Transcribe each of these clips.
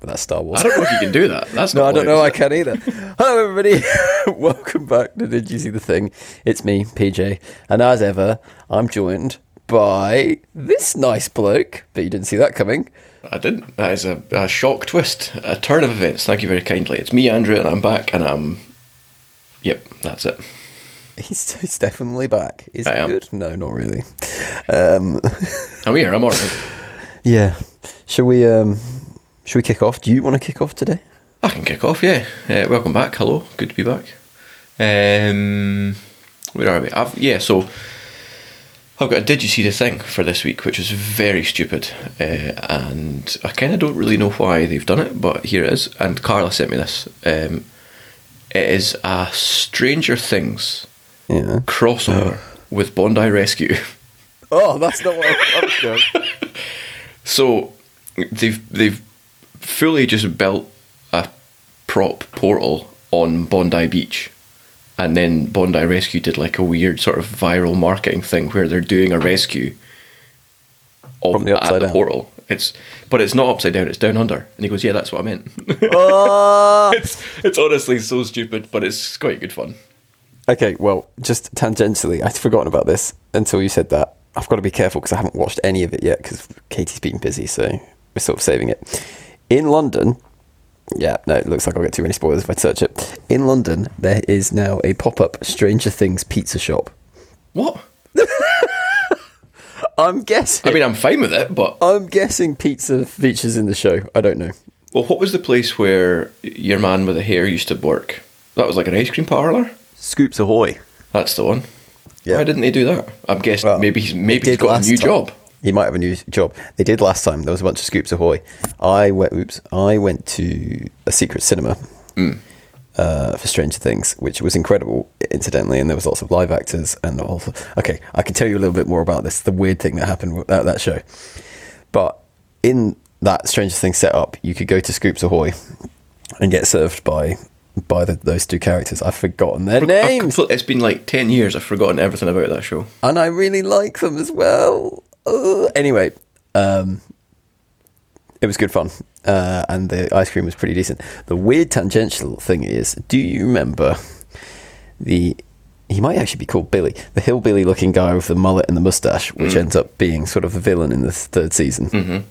That's Star Wars. I don't know if you can do that. That's No, not I don't know. I can't either. Hello, everybody. Welcome back to Did You See the Thing? It's me, PJ, and as ever, I'm joined by this nice bloke. But you didn't see that coming. I didn't. That is a, a shock twist, a turn of events. Thank you very kindly. It's me, Andrew, and I'm back, and I'm. Yep, that's it. He's, he's definitely back. Is I it am. good? No, not really. Um, I'm here. I'm alright. yeah. Shall we? Um, shall we kick off? Do you want to kick off today? I can kick off. Yeah. Uh, welcome back. Hello. Good to be back. Um, where are we? I've, yeah. So I've got a did you see the thing for this week, which is very stupid, uh, and I kind of don't really know why they've done it, but here it is. And Carla sent me this. Um, it is a Stranger Things Yeah. crossover with Bondi Rescue. Oh, that's not what I was going. So they've they've fully just built a prop portal on Bondi Beach, and then Bondi Rescue did like a weird sort of viral marketing thing where they're doing a rescue of From the at upside the down. portal. It's but it's not upside down; it's down under. And he goes, "Yeah, that's what I meant." Oh. it's it's honestly so stupid, but it's quite good fun. Okay, well, just tangentially, I'd forgotten about this until you said that. I've got to be careful because I haven't watched any of it yet because Katie's been busy, so we're sort of saving it. In London, yeah, no, it looks like I'll get too many spoilers if I search it. In London, there is now a pop up Stranger Things pizza shop. What? I'm guessing. I mean, I'm fine with it, but I'm guessing pizza features in the show. I don't know. well, what was the place where your man with the hair used to work? That was like an ice cream parlor. Scoops Ahoy. That's the one. Yeah. Why didn't they do that? I'm guessing Well, maybe he's maybe he's got a new time. job. He might have a new job. They did last time. There was a bunch of scoops ahoy. I went. Oops. I went to a secret cinema uh, for Stranger Things, which was incredible, incidentally. And there was lots of live actors and also. Okay, I can tell you a little bit more about this. The weird thing that happened at that show. But in that Stranger Things setup, you could go to Scoops Ahoy and get served by by the, those two characters. I've forgotten their I've names, It's been like ten years. I've forgotten everything about that show. and I really like them as well. Ugh. Anyway, um, it was good fun, uh, and the ice cream was pretty decent. The weird tangential thing is, do you remember the? He might actually be called Billy, the hillbilly-looking guy with the mullet and the mustache, which ends up being sort of the villain in the third season.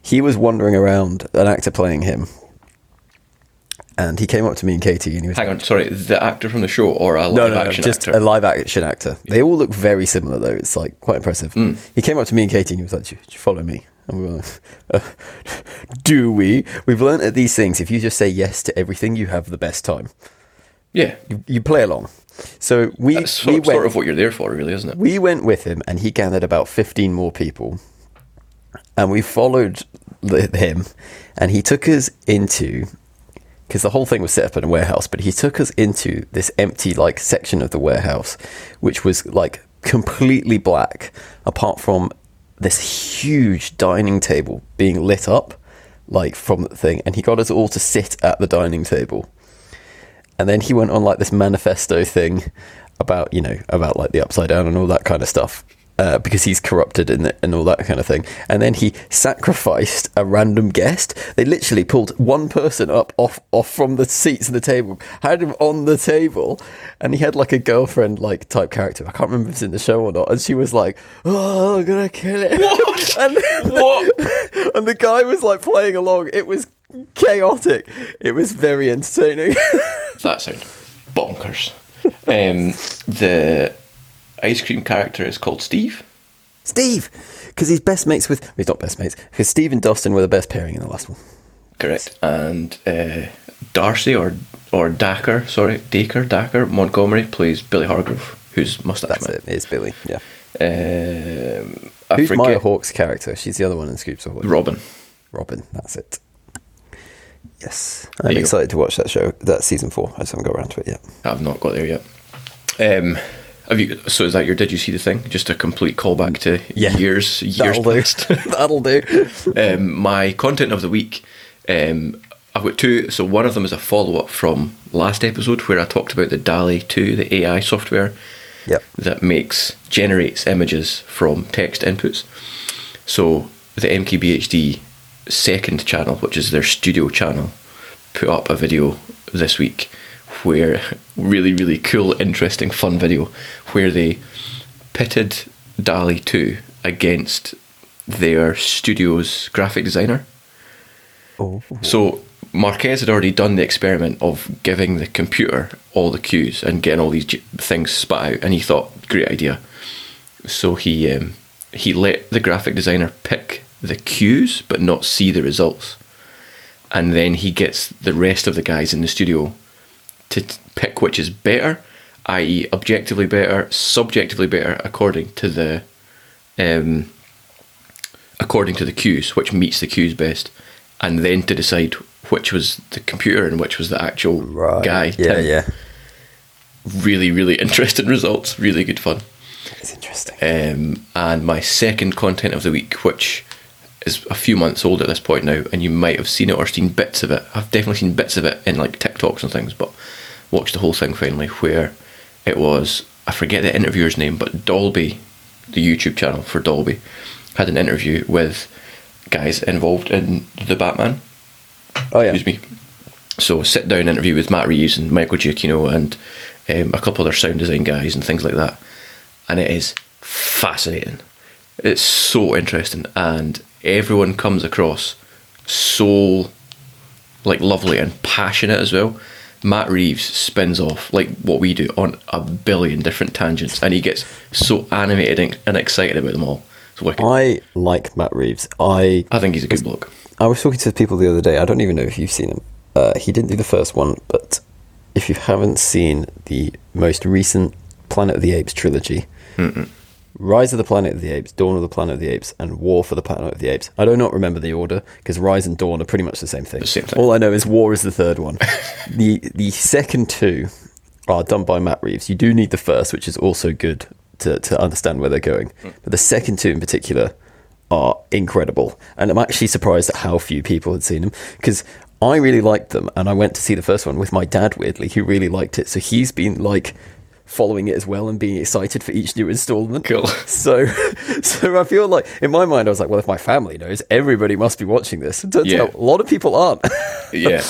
He was wandering around, an actor playing him, and he came up to me and Katie, and he was Hang on, sorry, the actor from the show or a live no, no, no, action just actor? a live action actor. They all look very similar, though. It's like quite impressive. Hmm. He came up to me and Katie, and he was like, "Do you, follow me?" And we were like, uh, "Do we?" We've learned at these things, if you just say yes to everything, you have the best time. yeah, You, you play along. So we that's we sort, went sort of what you're there for, really, isn't it? we went with him, and he gathered about fifteen more people, and we followed him, and he took us into because the whole thing was set up in a warehouse, but he took us into this empty like section of the warehouse, which was like completely black, apart from this huge dining table being lit up, like from the thing, and he got us all to sit at the dining table. And then he went on like this manifesto thing about, you know, about like the upside down and all that kind of stuff. Uh, because he's corrupted and, and all that kind of thing. And then he sacrificed a random guest. They literally pulled one person up off, off from the seats of the table, had him on the table, and he had like a girlfriend like type character. I can't remember if it's in the show or not. And she was like, "Oh, I'm gonna kill it." What? and, What? and the guy was like playing along. It was chaotic. It was very entertaining. that bonkers. Um, the ice cream character is called Steve. Steve, because he's best mates with. He's not best mates because Steve and Dustin were the best pairing in the last one. Correct. And uh, Darcy or or Dacker, sorry, Daker, Dacker Montgomery plays Billy Hargrove, who's mustache That's man. it. It's Billy. Yeah. Um, I Who's forget Maya Hawke's character? She's the other one in Scoops Ahoy. Robin. Robin. That's it. Yes, There I'm go. excited to watch that show. That season four. I just haven't got around to it yet. I've not got there yet. Um, have you? So is that your? Did you see the thing? Just a complete callback to Yeah. years, years That'll do. That'll do. um, my content of the week. Um, I've got two. So one of them is a follow up from last episode where I talked about the DALL-E two, the AI software Yep. that makes generates images from text inputs. So the MKBHD second channel, which is their studio channel, put up a video this week where really, really cool, interesting, fun video where they pitted DALL-E 2 against their studio's graphic designer. Oh. So Marques had already done the experiment of giving the computer all the cues and getting all these things spat out, and he thought, great idea. So he um, he let the graphic designer pick the cues, but not see the results, and then he gets the rest of the guys in the studio to pick which is better, i.e., objectively better, subjectively better, according to the um, according to the cues, which meets the cues best, and then to decide which was the computer and which was the actual Right. guy. Yeah, Tim. yeah. Really, really interesting results. Really good fun. It's interesting. Um, and my second content of the week, which is a few months old at this point now, and you might have seen it or seen bits of it. I've definitely seen bits of it in like TikToks and things, but watched the whole thing finally, where it was I forget the interviewer's name, but Dolby, the YouTube channel for Dolby, had an interview with guys involved in the Batman oh yeah. excuse me. So sit down interview with Matt Reeves and Michael Giacchino and um, a couple other sound design guys and things like that, and it is fascinating. It's so interesting, and everyone comes across so like lovely and passionate as well. Matt Reeves spins off like what we do on a billion different tangents, and he gets so animated and- excited about them all. It's wicked. I like Matt Reeves. I I think he's a good bloke. I was talking to people the other day. I don't even know if you've seen him. Uh, he didn't do the first one, but if you haven't seen the most recent Planet of the Apes trilogy, Rise of the Planet of the Apes, Dawn of the Planet of the Apes, and War for the Planet of the Apes. I do not remember the order because Rise and Dawn are pretty much the same thing. The same thing. All I know is War is the third one. the the second two are done by Matt Reeves. You do need the first, which is also good to, to understand where they're going. Hmm. But the second two in particular are incredible. And I'm actually surprised at how few people had seen them because I really liked them. And I went to see the first one with my dad, weirdly, who really liked it. So he's been like following it as well and being excited for each new installment. Cool. So, so I feel like in my mind, I was like, well, if my family knows, everybody must be watching this. It turns Yeah. out a lot of people aren't. Yeah.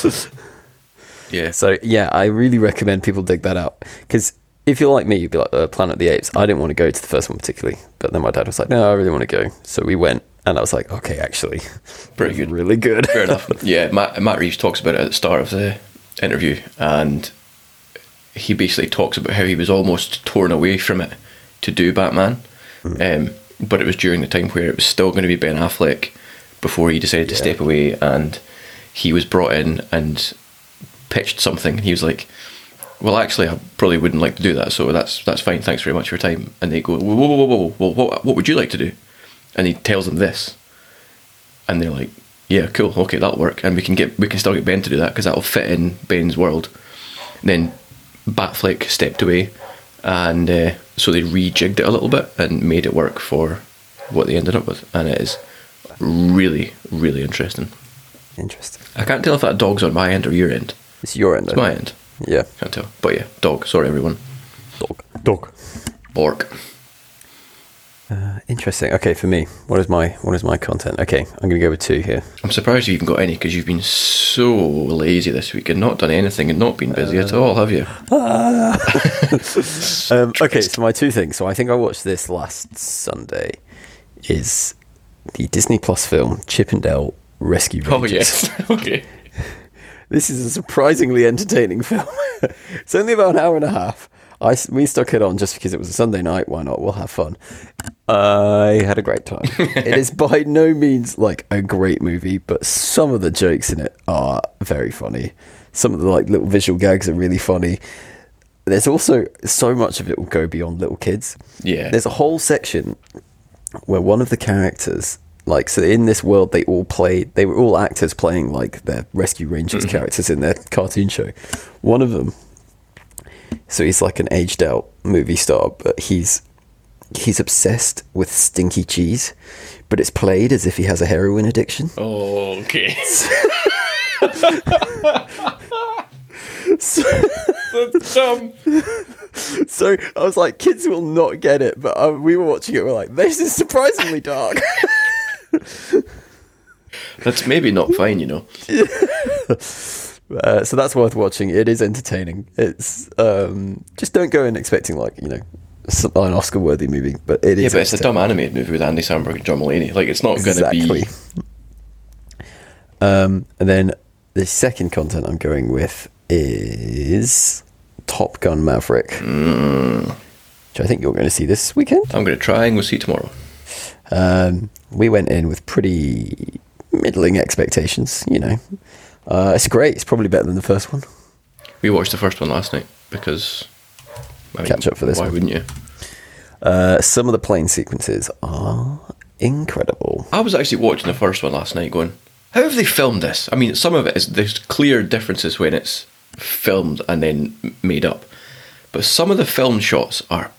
yeah. So yeah, I really recommend people dig that out because if you're like me, you'd be like uh, Planet of the Apes. I didn't want to go to the first one particularly, but then my dad was like, "No, I really want to go." So we went, and I was like, "Okay, actually, Pretty good. really good." Fair enough. Yeah, Matt, Matt Reeves talks about it at the start of the interview, and he basically talks about how he was almost torn away from it to do Batman, um, but it was during the time where it was still going to be Ben Affleck before he decided to step away, and he was brought in and pitched something. He was like, "Well, actually, I probably wouldn't like to do that, so that's that's fine. Thanks very much for your time." And they go, "Whoa, whoa, whoa, whoa, whoa! Well, what, what would you like to do?" And he tells them this, and they're like, "Yeah, cool, okay, that'll work, and we can get we can still get Ben to do that because that'll fit in Ben's world." then Batfleck stepped away, and uh, so they rejigged it a little bit and made it work for what they ended up with, and it is really, really interesting. Interesting. I can't tell if that dog's on my end or your end. It's your end. It's my end. Yeah. Can't tell, but yeah, dog. Sorry, everyone. Dog. Dog. Bork. Uh, interesting. Okay, for me, what is my what is my content? Okay, I'm going to go with two here. I'm surprised you even got any because you've been so lazy this week and not done anything and not been busy at all, have you? Um, okay, so my two things. So I think I watched this last Sunday. Is the Disney Plus film Chip 'n Dale Rescue Rangers? Oh yes. okay. This is a surprisingly entertaining film. it's only about an hour and a half. I we stuck it on just because it was a Sunday night. Why not? We'll have fun. I had a great time. it is by no means like a great movie, but some of the jokes in it are very funny. Some of the like little visual gags are really funny. There's also so much of it will go beyond little kids. Yeah. There's a whole section where one of the characters like so in this world they all played they were all actors playing like their rescue rangers mm-hmm. characters in their cartoon show one of them so he's like an aged out movie star but he's he's obsessed with stinky cheese but it's played as if he has a heroin addiction Oh, okay. so, That's dumb. so i was like kids will not get it but uh, we were watching it we're like this is surprisingly dark That's maybe not fine, you know. Uh, so that's worth watching. It is entertaining. It's um, just don't go in expecting like you know an Oscar-worthy movie, but it is. Yeah, but it's a dumb animated movie with Andy Samberg and John Mulaney. Like, it's not going to be. Um, and then the second content I'm going with is Top Gun Maverick, Mm. which I think you're going to see this weekend. I'm going to try and we'll see tomorrow. Um, we went in with pretty middling expectations. You know, uh, it's great. It's probably better than the first one. We watched the first one last night because. I mean, Catch up for this Why one. wouldn't you? Uh, some of the plane sequences are incredible. I was actually watching the first one last night going, how have they filmed this? I mean, some of it is there's clear differences when it's filmed and then made up. But some of the film shots are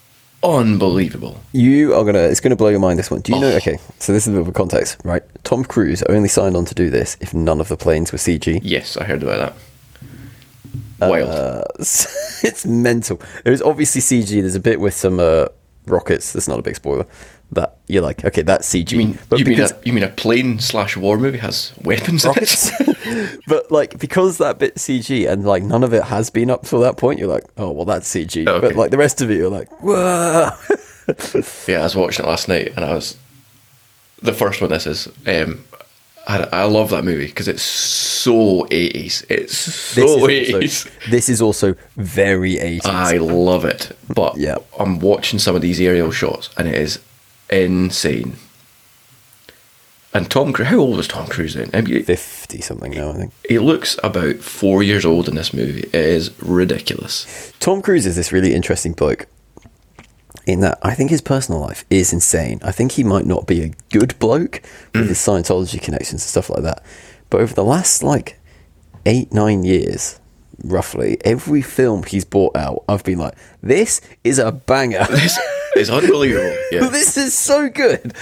unbelievable. You are gonna. It's gonna blow your mind. This one. Do you know? Oh. Okay, so this is a bit of a context, right? Tom Cruise only signed on to do this if none of the planes were CG. Yes, I heard about that. Wild. Uh, it's mental. There's obviously CG. There's a bit with some uh, rockets. That's not a big spoiler. That you're like, okay, that's CG. you mean but you mean a, you mean a plane slash war movie has weapons rockets, it? but like because that bit CG and like none of it has been up till that point, you're like, oh well, that's CG. Okay. But like the rest of it, you're like, whoa. Yeah, I was watching it last night, and I was the first one. This is. Um, I, I love that movie because it's so eighties. It's This so is, eighties. also, this is also very 80s. I love it, but Yeah. I'm watching some of these aerial shots, and it is insane. And Tom Cruise, how old was Tom Cruise then? I mean, 50 something now, I think. he looks about four years old in this movie. It is ridiculous. Tom Cruise is this really interesting bloke in that I think his personal life is insane. I think he might not be a good bloke with his mm. Scientology connections and stuff like that. But over the last like eight, nine years, roughly, every film he's brought out, I've been like, this is a banger. This is unbelievable. Yeah. this is so good.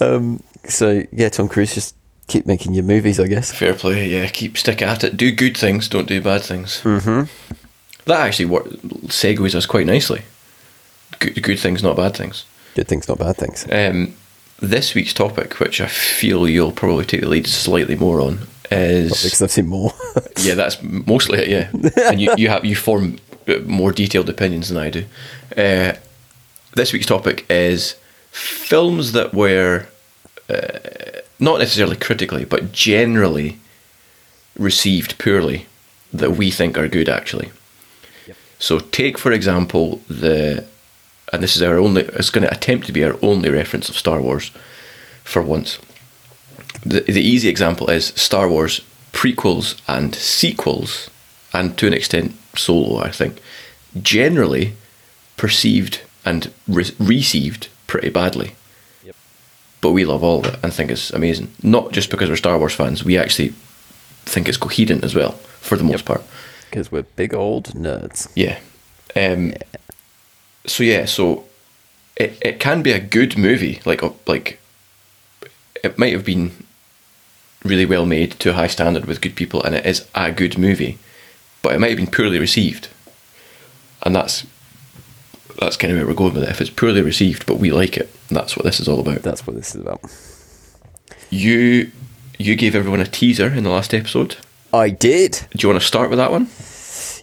Um, so, yeah, Tom Cruise, just keep making your movies, I guess. Fair play, yeah. Keep stick at it. Do good things, don't do bad things. Mm-hmm. That actually wor- segues us quite nicely. Good, good things, not bad things. Good things, not bad things. Um, this week's topic, which I feel you'll probably take the lead slightly more on, is Because I've seen more. yeah, that's mostly it. Yeah, and you, you have you form uh, more detailed opinions than I do. Uh, this week's topic is films that were uh, not necessarily critically, but generally received poorly that we think are good. Actually, so take for example the, and this is our only. It's going to attempt to be our only reference of Star Wars, for once. The the easy example is Star Wars prequels and sequels, and to an extent Solo. I think generally perceived and re- received pretty badly. But we love all of it and think it's amazing. Not just because we're Star Wars fans, we actually think it's coherent as well, for the most part. Because we're big old nerds. Yeah. Um, So yeah, so it it can be a good movie, like like it might have been really well made to a high standard with good people, and it is a good movie, but it might have been poorly received, and that's that's kind of where we're going with it. If it's poorly received, but we like it, that's what this is all about. That's what this is about. You you gave everyone a teaser in the last episode. I did. Do you want to start with that one?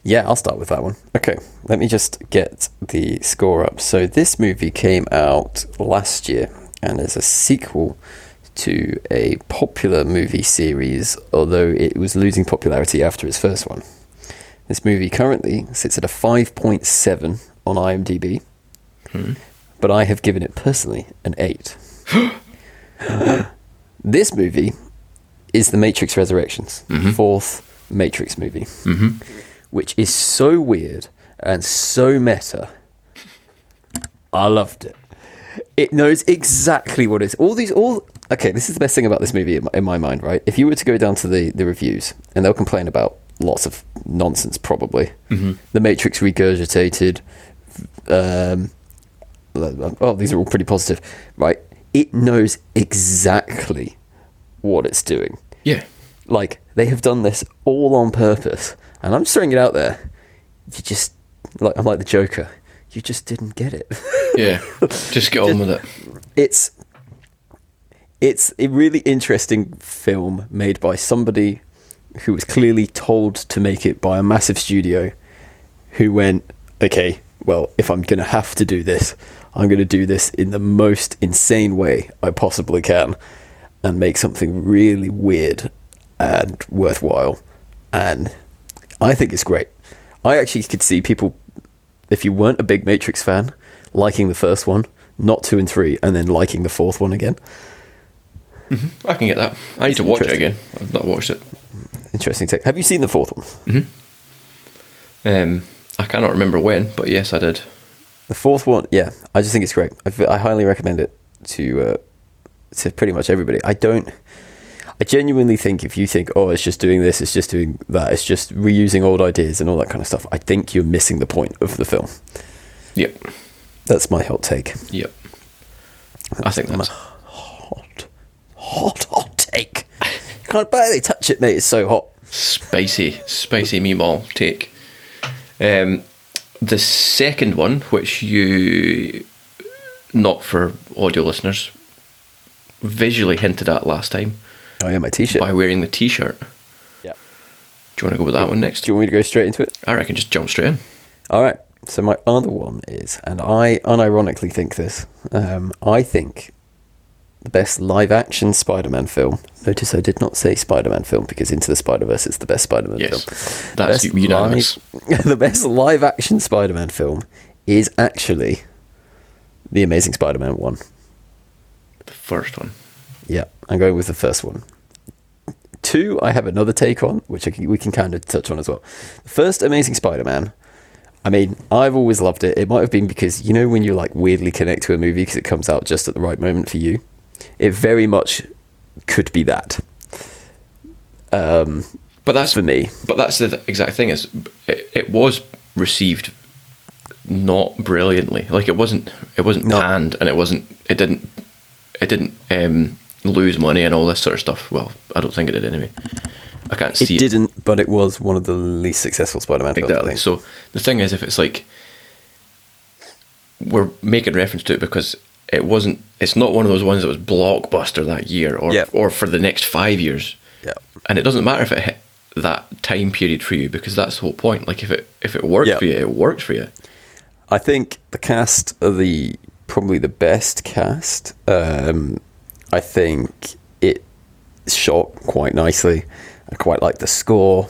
Yeah, I'll start with that one. Okay, let me just get the score up. So, this movie came out last year and is a sequel to a popular movie series, although it was losing popularity after its first one. This movie currently sits at a 5.7 on IMDb, hmm. but I have given it personally an 8. this movie is The Matrix Resurrections, mm-hmm. fourth Matrix movie, mm-hmm. which is so weird and so meta. I loved it. It knows exactly what it's all these all. Okay, this is the best thing about this movie in my, in my mind, right? If you were to go down to the the reviews, and they'll complain about lots of nonsense, probably. Mm-hmm. The Matrix regurgitated. Um, oh, these are all pretty positive, right? It knows exactly what it's doing. Yeah. Like they have done this all on purpose, and I'm just throwing it out there. You just like I'm like the Joker. You just didn't get it. Yeah. Just get on with it. it's it's a really interesting film made by somebody who was clearly told to make it by a massive studio who went, okay, well, if I'm going to have to do this, I'm going to do this in the most insane way I possibly can and make something really weird and worthwhile. And I think it's great. I actually could see people, if you weren't a big Matrix fan, liking the first one, not two and three, and then liking the fourth one again. I can get that. I need to watch it again. I've not watched it. Interesting take. Have you seen the fourth one? Um, I cannot remember when, but yes, I did. The fourth one, yeah, I just think it's great. I, I highly recommend it to uh, to pretty much everybody. I don't. I genuinely think if you think, oh, it's just doing this, it's just doing that, it's just reusing old ideas and all that kind of stuff, I think you're missing the point of the film. Yep. That's my hot take. Yep. I think that's hot, hot, hot take. You can't barely touch it, mate. It's so hot. spicy, spicy meatball take. Um, the second one, which you, not for audio listeners, visually hinted at last time Oh yeah, my t-shirt. by wearing the T-shirt. Yeah. Do you want to go with that one next? Do you want me to go straight into it? I reckon just jump straight in. All right. So my other one is, and I unironically think this. Um, I think the best live-action Spider-Man film. Notice I did not say Spider-Man film because Into the Spider-Verse is the best Spider-Man Yes, film. that's Best unanimous. live- the best live-action Spider-Man film is actually the Amazing Spider-Man one. The first one. Yeah, I'm going with the first one. Two, I have another take on, which I can, we can kind of touch on as well. The first Amazing Spider-Man. I mean, I've always loved it. It might have been because you know when you like weirdly connect to a movie because it comes out just at the right moment for you. It very much could be that. Um, But that's for me. But that's the exact thing. Is it, it was received not brilliantly. Like it wasn't. It wasn't No. panned, and it wasn't. It didn't. It didn't um, lose money and all this sort of stuff. Well, I don't think it did anyway. I can't see. It didn't, but it was one of the least successful Spider-Man films. Exactly. So the thing is, if it's like we're making reference to it because it wasn't, it's not one of those ones that was blockbuster that year or Yeah. or for the next five years. Yeah. And it doesn't matter if it hit that time period for you because that's the whole point. Like if it if it worked Yeah. for you, it worked for you. I think the cast are the probably the best cast. Um, I think it shot quite nicely. I quite like the score.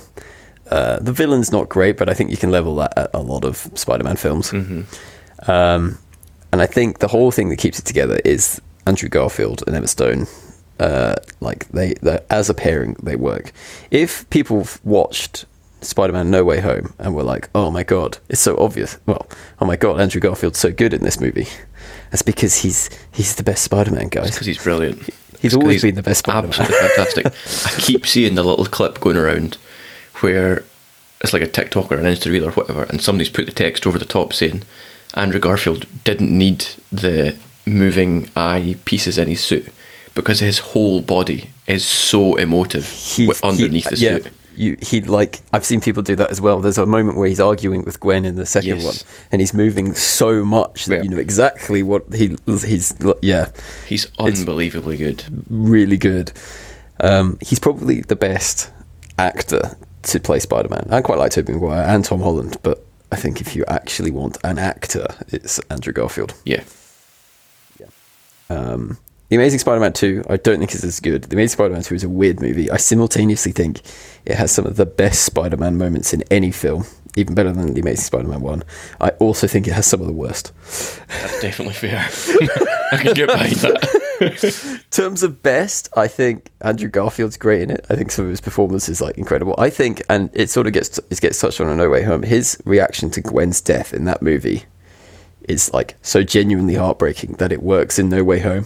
Uh, the villain's not great, but I think you can level that at a lot of Spider-Man films. Um, and I think the whole thing that keeps it together is Andrew Garfield and Emma Stone. Uh, like they, as a pairing, they work. If people watched Spider-Man: No Way Home and were like, "Oh my god, it's so obvious," well, "Oh my god, Andrew Garfield's so good in this movie," that's because he's he's the best Spider-Man, guys. because he's brilliant. He's It's always been the best Spider-Man. Absolutely fantastic. I keep seeing the little clip going around where it's like a TikTok or an Insta reel or whatever, and somebody's put the text over the top saying Andrew Garfield didn't need the moving eye pieces in his suit because his whole body is so emotive He- wi- underneath he- the yeah, suit. You, he like I've seen people do that as well. There's a moment where he's arguing with Gwen in the second Yes. one, and he's moving so much that Yeah. you know exactly what he he's yeah, He's unbelievably good. really good. Um, he's probably the best actor to play Spider-Man. I quite like Tobey Maguire and Tom Holland, but I think if you actually want an actor, it's Andrew Garfield. Yeah. Um, the Amazing Spider-Man 2, I don't think is as good. The Amazing Spider-Man 2 is a weird movie. I simultaneously think it has some of the best Spider-Man moments in any film, even better than The Amazing Spider-Man 1. I also think it has some of the worst. That's definitely fair. I can get behind that. In terms of best, I think Andrew Garfield's great in it. I think some of his performance is like incredible. I think, and it sort of gets it gets touched on in No Way Home. His reaction to Gwen's death in that movie is like so genuinely heartbreaking that it works in No Way Home.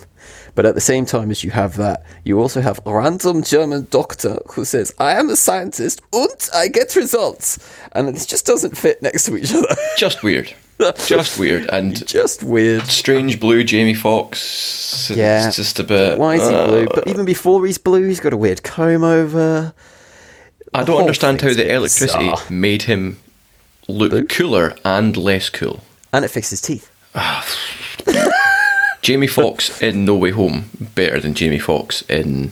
But at the same time as you have that, you also have a random German doctor who says, "I am a scientist and I get results," and it just doesn't fit next to each other. Just weird. Just weird. And just weird. strange blue Jamie Foxx. Yeah. It's just a bit. Why is he uh, blue? But even before he's blue, he's got a weird comb over. I don't understand how the electricity bizarre. made him look cooler and less cool. And it fixed his teeth. Jamie Foxx in No Way Home better than Jamie Foxx in.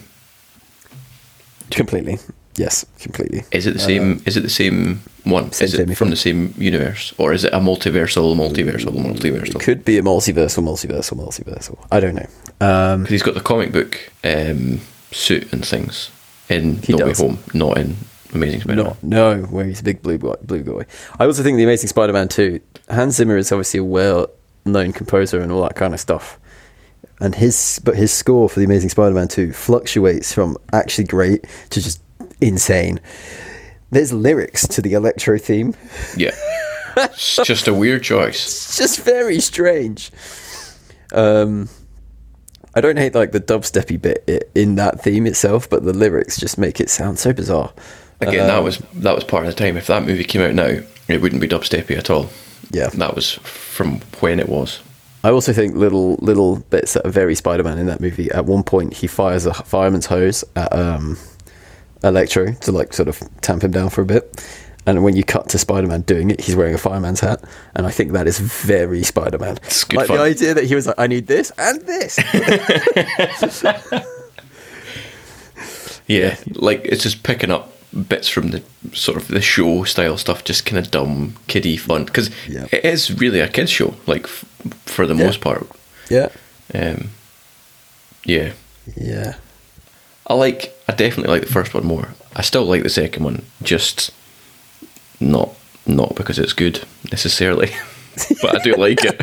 Completely. Yes, completely. Is it the same? is it the same one? Same is it Jamie from the same universe, or is it a multiversal, multiversal, It multiversal? could be a multiversal, multiversal, multiversal. I don't know. Um, Because he's got the comic book um, suit and things in No Way. Home, not in Amazing Spider-Man. not no, where he's a big blue boy, blue guy. I also think the Amazing Spider-Man 2. Hans Zimmer is obviously a well-known composer and all that kind of stuff. And his but his score for the Amazing Spider-Man 2 fluctuates from actually great to just insane. There's lyrics to the electro theme. Yeah, it's just a weird choice. It's just very strange. Um, I don't hate like the dubsteppy bit in that theme itself, but the lyrics just make it sound so bizarre. Again, that Um, was that was part of the time. If that movie came out now, it wouldn't be dubsteppy at all. yeah. That was from when it was. I also think little little bits that are very Spider-Man in that movie. At one point, he fires a fireman's hose at um, Electro to like sort of tamp him down for a bit. And when you cut to Spider-Man doing it, he's wearing a fireman's hat, and I think that is very Spider-Man. Like fun. the idea that he was like, "I need this and this." Yeah, like it's just picking up bits from the sort of the show style stuff, just kind of dumb, kiddie fun. Because Yeah. it is really a kids show, like f- for the Yeah. most part. yeah, Um, yeah, yeah. I like. I definitely like the first one more. I still like the second one, just not not because it's good necessarily, but I do like it.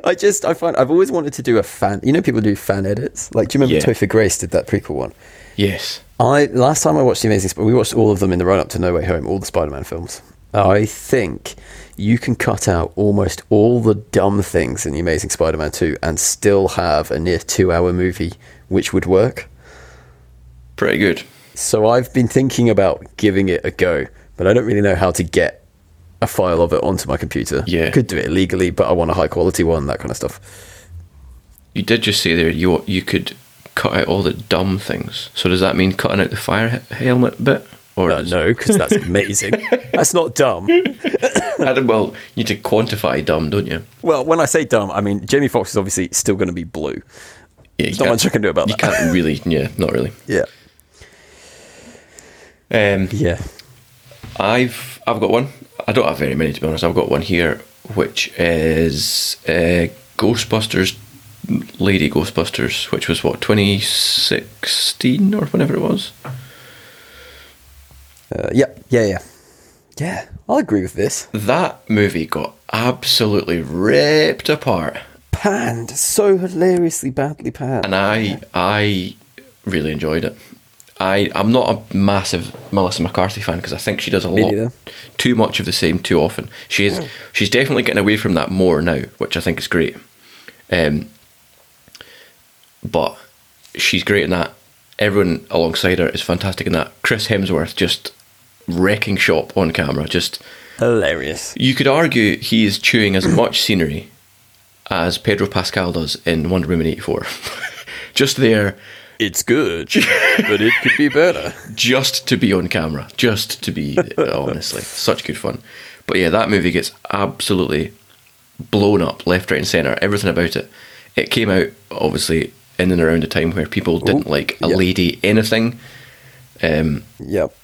I just I find I've always wanted to do a fan. You know, people do fan edits. Like, do you remember Yeah. Topher Grace did that prequel one? Yes, I last time I watched the Amazing, we watched all of them in the run up to No Way Home, all the Spider-Man films. I think you can cut out almost all the dumb things in the Amazing Spider-Man two and still have a near two-hour movie which would work. pretty good. So I've been thinking about giving it a go, but I don't really know how to get a file of it onto my computer. Yeah. I could do it illegally, but I want a high quality one, that kind of stuff. You did just say there you you could cut out all the dumb things. So does that mean cutting out the fire he- helmet bit? Or Uh, no, because that's amazing. that's not dumb. Well, you need to quantify dumb, don't you? Well, when I say dumb, I mean Jamie Foxx is obviously still going to be blue. Yeah, There's not much I can do about You that. You can't really, yeah, not really. Yeah. Um, Yeah. I've I've got one. I don't have very many to be honest. I've got one here, which is uh, Ghostbusters, Lady Ghostbusters, which was what 2016 or whenever it was. Uh, yeah. Yeah. Yeah. Yeah. I'll agree with this. That movie got absolutely ripped apart, Panned. So hilariously badly panned. and I I really enjoyed it. I I'm not a massive Melissa McCarthy fan because I think she does a Me lot neither. too much of the same too often. She is she's definitely getting away from that more now, which I think is great. Um, but she's great in that. Everyone alongside her is fantastic in that. Chris Hemsworth just wrecking shop on camera. Just Hilarious. you could argue he is chewing as much scenery as Pedro Pascal does in Wonder Woman eighty four. just there, It's good, but it could be better. just to be on camera, just to be honestly such good fun. But yeah, that movie gets absolutely blown up left, right, and center. Everything about it. It came out obviously in and around a time where people didn't Ooh, like a yeah. lady anything, um, Yep.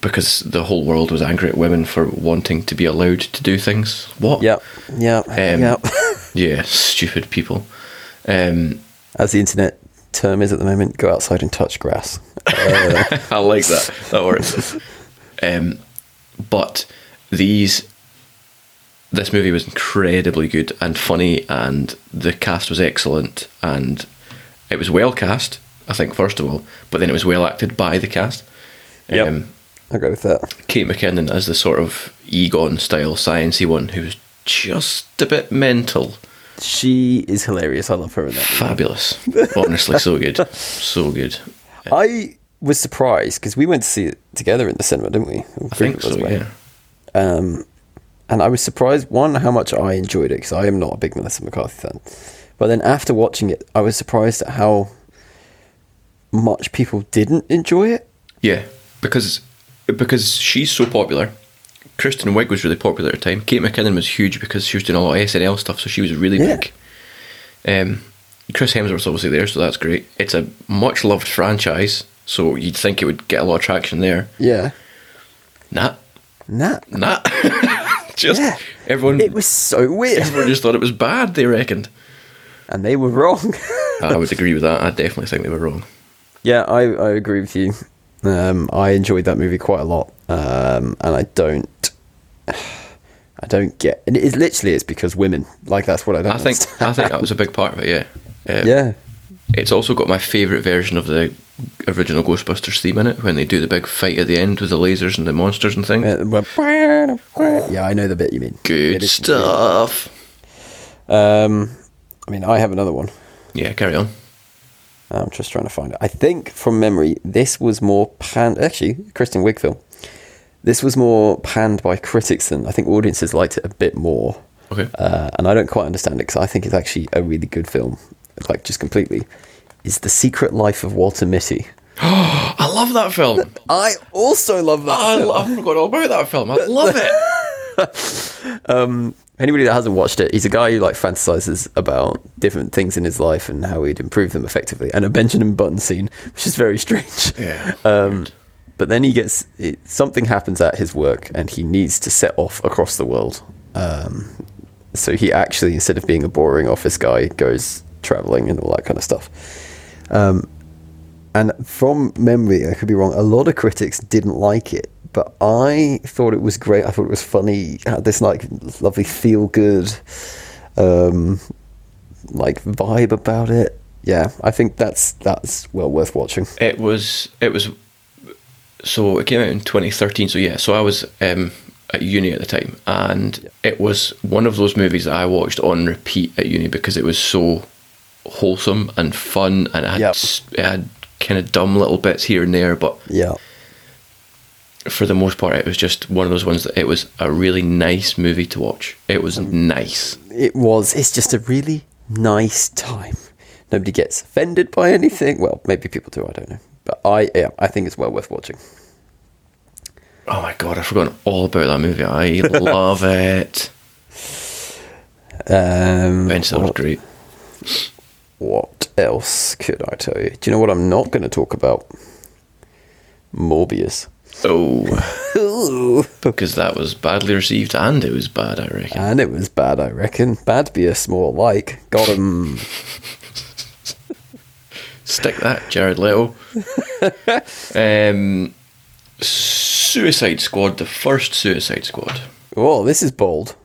because the whole world was angry at women for wanting to be allowed to do things. What? Yep. Yep. Um, yep. Yeah, stupid people. Um, As the internet term is at the moment, go outside and touch grass. Uh, I like that. That works. um, but these, this movie was incredibly good and funny, and the cast was excellent, and it was well cast. I think first of all, but then it was well acted by the cast. Yep. Um, I'll go with that. Kate McKinnon as the sort of Egon style sciencey one who was just a bit mental. She is hilarious. I love her in that. Fabulous. Honestly, so good. So good. I was surprised because we went to see it together in the cinema, didn't we? I think so, yeah. Um, and I was surprised one how much I enjoyed it because I am not a big Melissa McCarthy fan. But then after watching it, I was surprised at how much people didn't enjoy it. Yeah, because because she's so popular. Kristen Wiig was really popular at the time. Kate McKinnon was huge because she was doing a lot of SNL stuff, so she was really Yeah. big. Um, Chris Hemsworth's obviously there, so that's great. It's a much loved franchise, so you'd think it would get a lot of traction there. Yeah. Nah, Nah. nah. just Yeah. everyone, It was so weird. everyone just thought it was bad. They reckoned. and they were wrong. I would agree with that. I definitely think they were wrong. yeah, I, I agree with you. Um, I enjoyed that movie quite a lot. Um, and I don't. I don't get. And it's literally it's because women. Like that's what I don't. I think I think that was a big part of it. Yeah. Um, yeah. It's also got my favourite version of the original Ghostbusters theme in it when they do the big fight at the end with the lasers and the monsters and things. Uh, Yeah, I know the bit you mean. Good stuff. Um, I mean, I have another one. Yeah, carry on. I'm just trying to find it. I think from memory, this was more panned. Actually, Kristen Wiig film. This was more panned by critics than I think audiences liked it a bit more. Okay. Uh, and I don't quite understand it because I think it's actually a really good film. Like, just completely. Is The Secret Life of Walter Mitty. I love that film. I also love that. I, film. I forgot all about that film. I love it. Anybody that hasn't watched it, he's a guy who like fantasizes about different things in his life and how he'd improve them effectively. And a Benjamin Button scene, which is very strange. Yeah. Um, but then he gets it, something happens at his work, and he needs to set off across the world. Um, so he actually, instead of being a boring office guy, goes traveling and all that kind of stuff. Um, and from memory, I could be wrong. A lot of critics didn't like it, but I thought it was great. I thought it was funny. It had this like lovely feel good, um, like vibe about it. Yeah, I think that's that's well worth watching. It was. It was. So it came out in 2013. So yeah. So I was um, at uni at the time, and it was one of those movies that I watched on repeat at uni because it was so wholesome and fun, and it had, Yep. it had kind of dumb little bits here and there, but Yeah, for the most part, it was just one of those ones that it was a really nice movie to watch. It was nice. it was. It's just a really nice time. Nobody gets offended by anything. Well, maybe people do. I don't know. But I, yeah, I think it's well worth watching. Oh my god, I've forgotten all about that movie. I love it. Um, Ben Stiller's what, great. What else could I tell you? Do you know what I'm not going to talk about? Morbius. Oh, because that was badly received and it was bad, I reckon. And it was bad, I reckon. Bad Bias, more like. Got him. Stick that, Jared Leto. um, Suicide Squad, the first Suicide Squad. Oh, this is bold.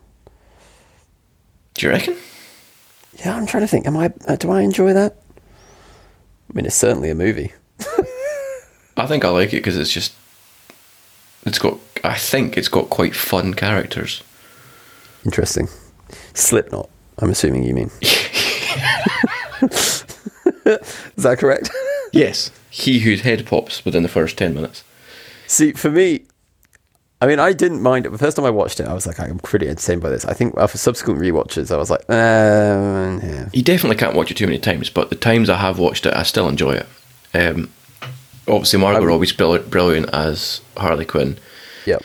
Do you reckon? Yeah, I'm trying to think. Am I? Uh, do I enjoy that? I mean, it's certainly a movie. I think I like it because it's just. It's got. I think it's got quite fun characters. Interesting. Slipknot. I'm assuming you mean. is that correct? Yes. He whose head pops within the first 10 minutes. See, for me, I mean, I didn't mind it. The first time I watched it, I was like, I'm pretty entertained by this. I think after subsequent rewatches, I was like, uh, yeah. You definitely can't watch it too many times, but the times I have watched it, I still enjoy it. Um, obviously, Margot Robbie's brilliant, brilliant as Harley Quinn. Yeah.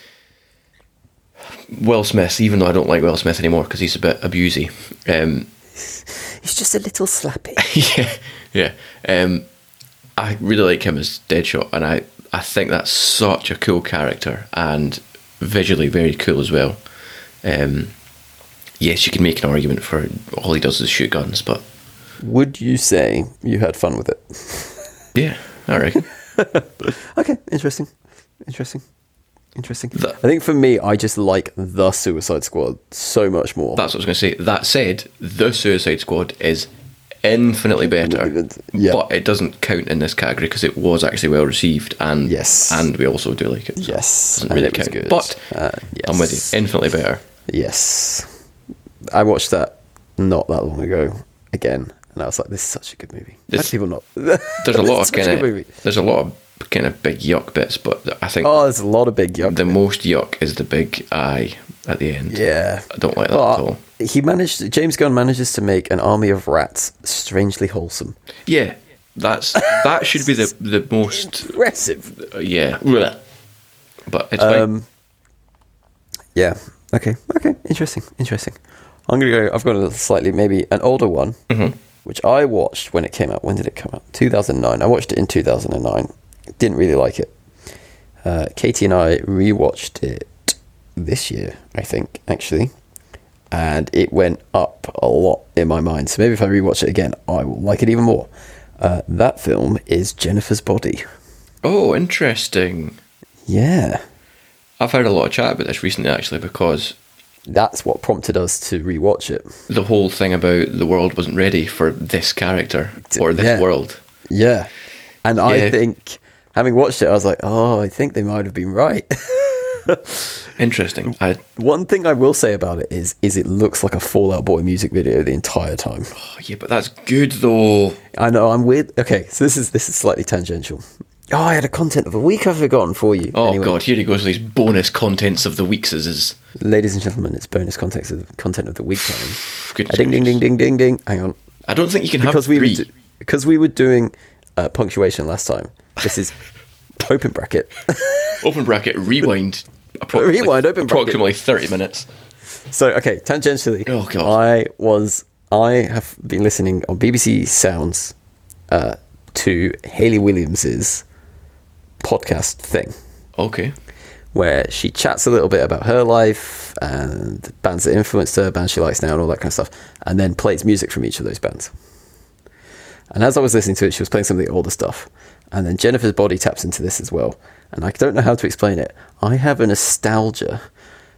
Will Smith, even though I don't like Will Smith anymore because he's a bit abusey. Um, He's just a little slappy. yeah, yeah. Um, I really like him as Deadshot, and I, I think that's such a cool character and visually very cool as well. Um, yes, you can make an argument for all he does is shoot guns, but Would you say you had fun with it? yeah, I reckon. Okay, interesting. Interesting. Interesting. The- I think for me, I just like the Suicide Squad so much more. That's what I was going to say. That said, the Suicide Squad is infinitely better, yeah. but it doesn't count in this category because it was actually well received, and Yes. and we also do like it. so yes, doesn't really count. good. But Uh, I'm with you. Infinitely better. Yes, I watched that not that long ago again, and I was like, "This is such a good movie." How This- do people not? There's a lot of kind of there's a lot of kind of big yuck bits, but I think Oh, there's a lot of big yuck. the most yuck is the big eye at the end. yeah, I don't like that at all. He managed. James Gunn manages to make an army of rats strangely wholesome. Yeah, that's that should be the the most Impressive. yeah. Blech. But it's fine. Um, yeah. Okay. Okay. Interesting. Interesting. I'm gonna go. I've got a slightly maybe an older one, which I watched when it came out. When did it come out? 2009. I watched it in 2009. Didn't really like it. Uh, Katie and I rewatched it this year, I think, actually, and it went up a lot in my mind. So maybe if I rewatch it again, I will like it even more. Uh, that film is Jennifer's Body. Oh, interesting. Yeah, I've heard a lot of chat about this recently, actually, because that's what prompted us to rewatch it. the whole thing about the world wasn't ready for this character or this Yeah. world. Yeah. And Yeah. I think, having watched it, I was like, oh, I think they might have been right. Interesting. I, One thing I will say about it is, is it looks like a Fall Out Boy music video the entire time. oh, yeah, but that's good though. I know I'm weird. Okay, so this is this is slightly tangential. Oh, I had a content of the week I've forgotten for you. Oh Anyway, god, here he goes with these bonus contents of the weeks. Is is ladies and gentlemen, it's bonus context of content of the week time. goodness Uh, ding ding ding ding ding ding. Hang on, I don't think you can because have we were three. do- because we were doing uh, punctuation last time. This is open bracket. Open bracket, rewind. Approximately- Rewind, open bracket. Approximately 30 minutes. So okay, tangentially. Oh, God. I was I have been listening on BBC Sounds uh, to Hayley Williams's podcast thing, Okay. where she chats a little bit about her life and bands that influenced her, bands she likes now, and all that kind of stuff, and then plays music from each of those bands. And as I was listening to it, she was playing some of the older stuff, and then Jennifer's body taps into this as well. And I don't know how to explain it. I have a nostalgia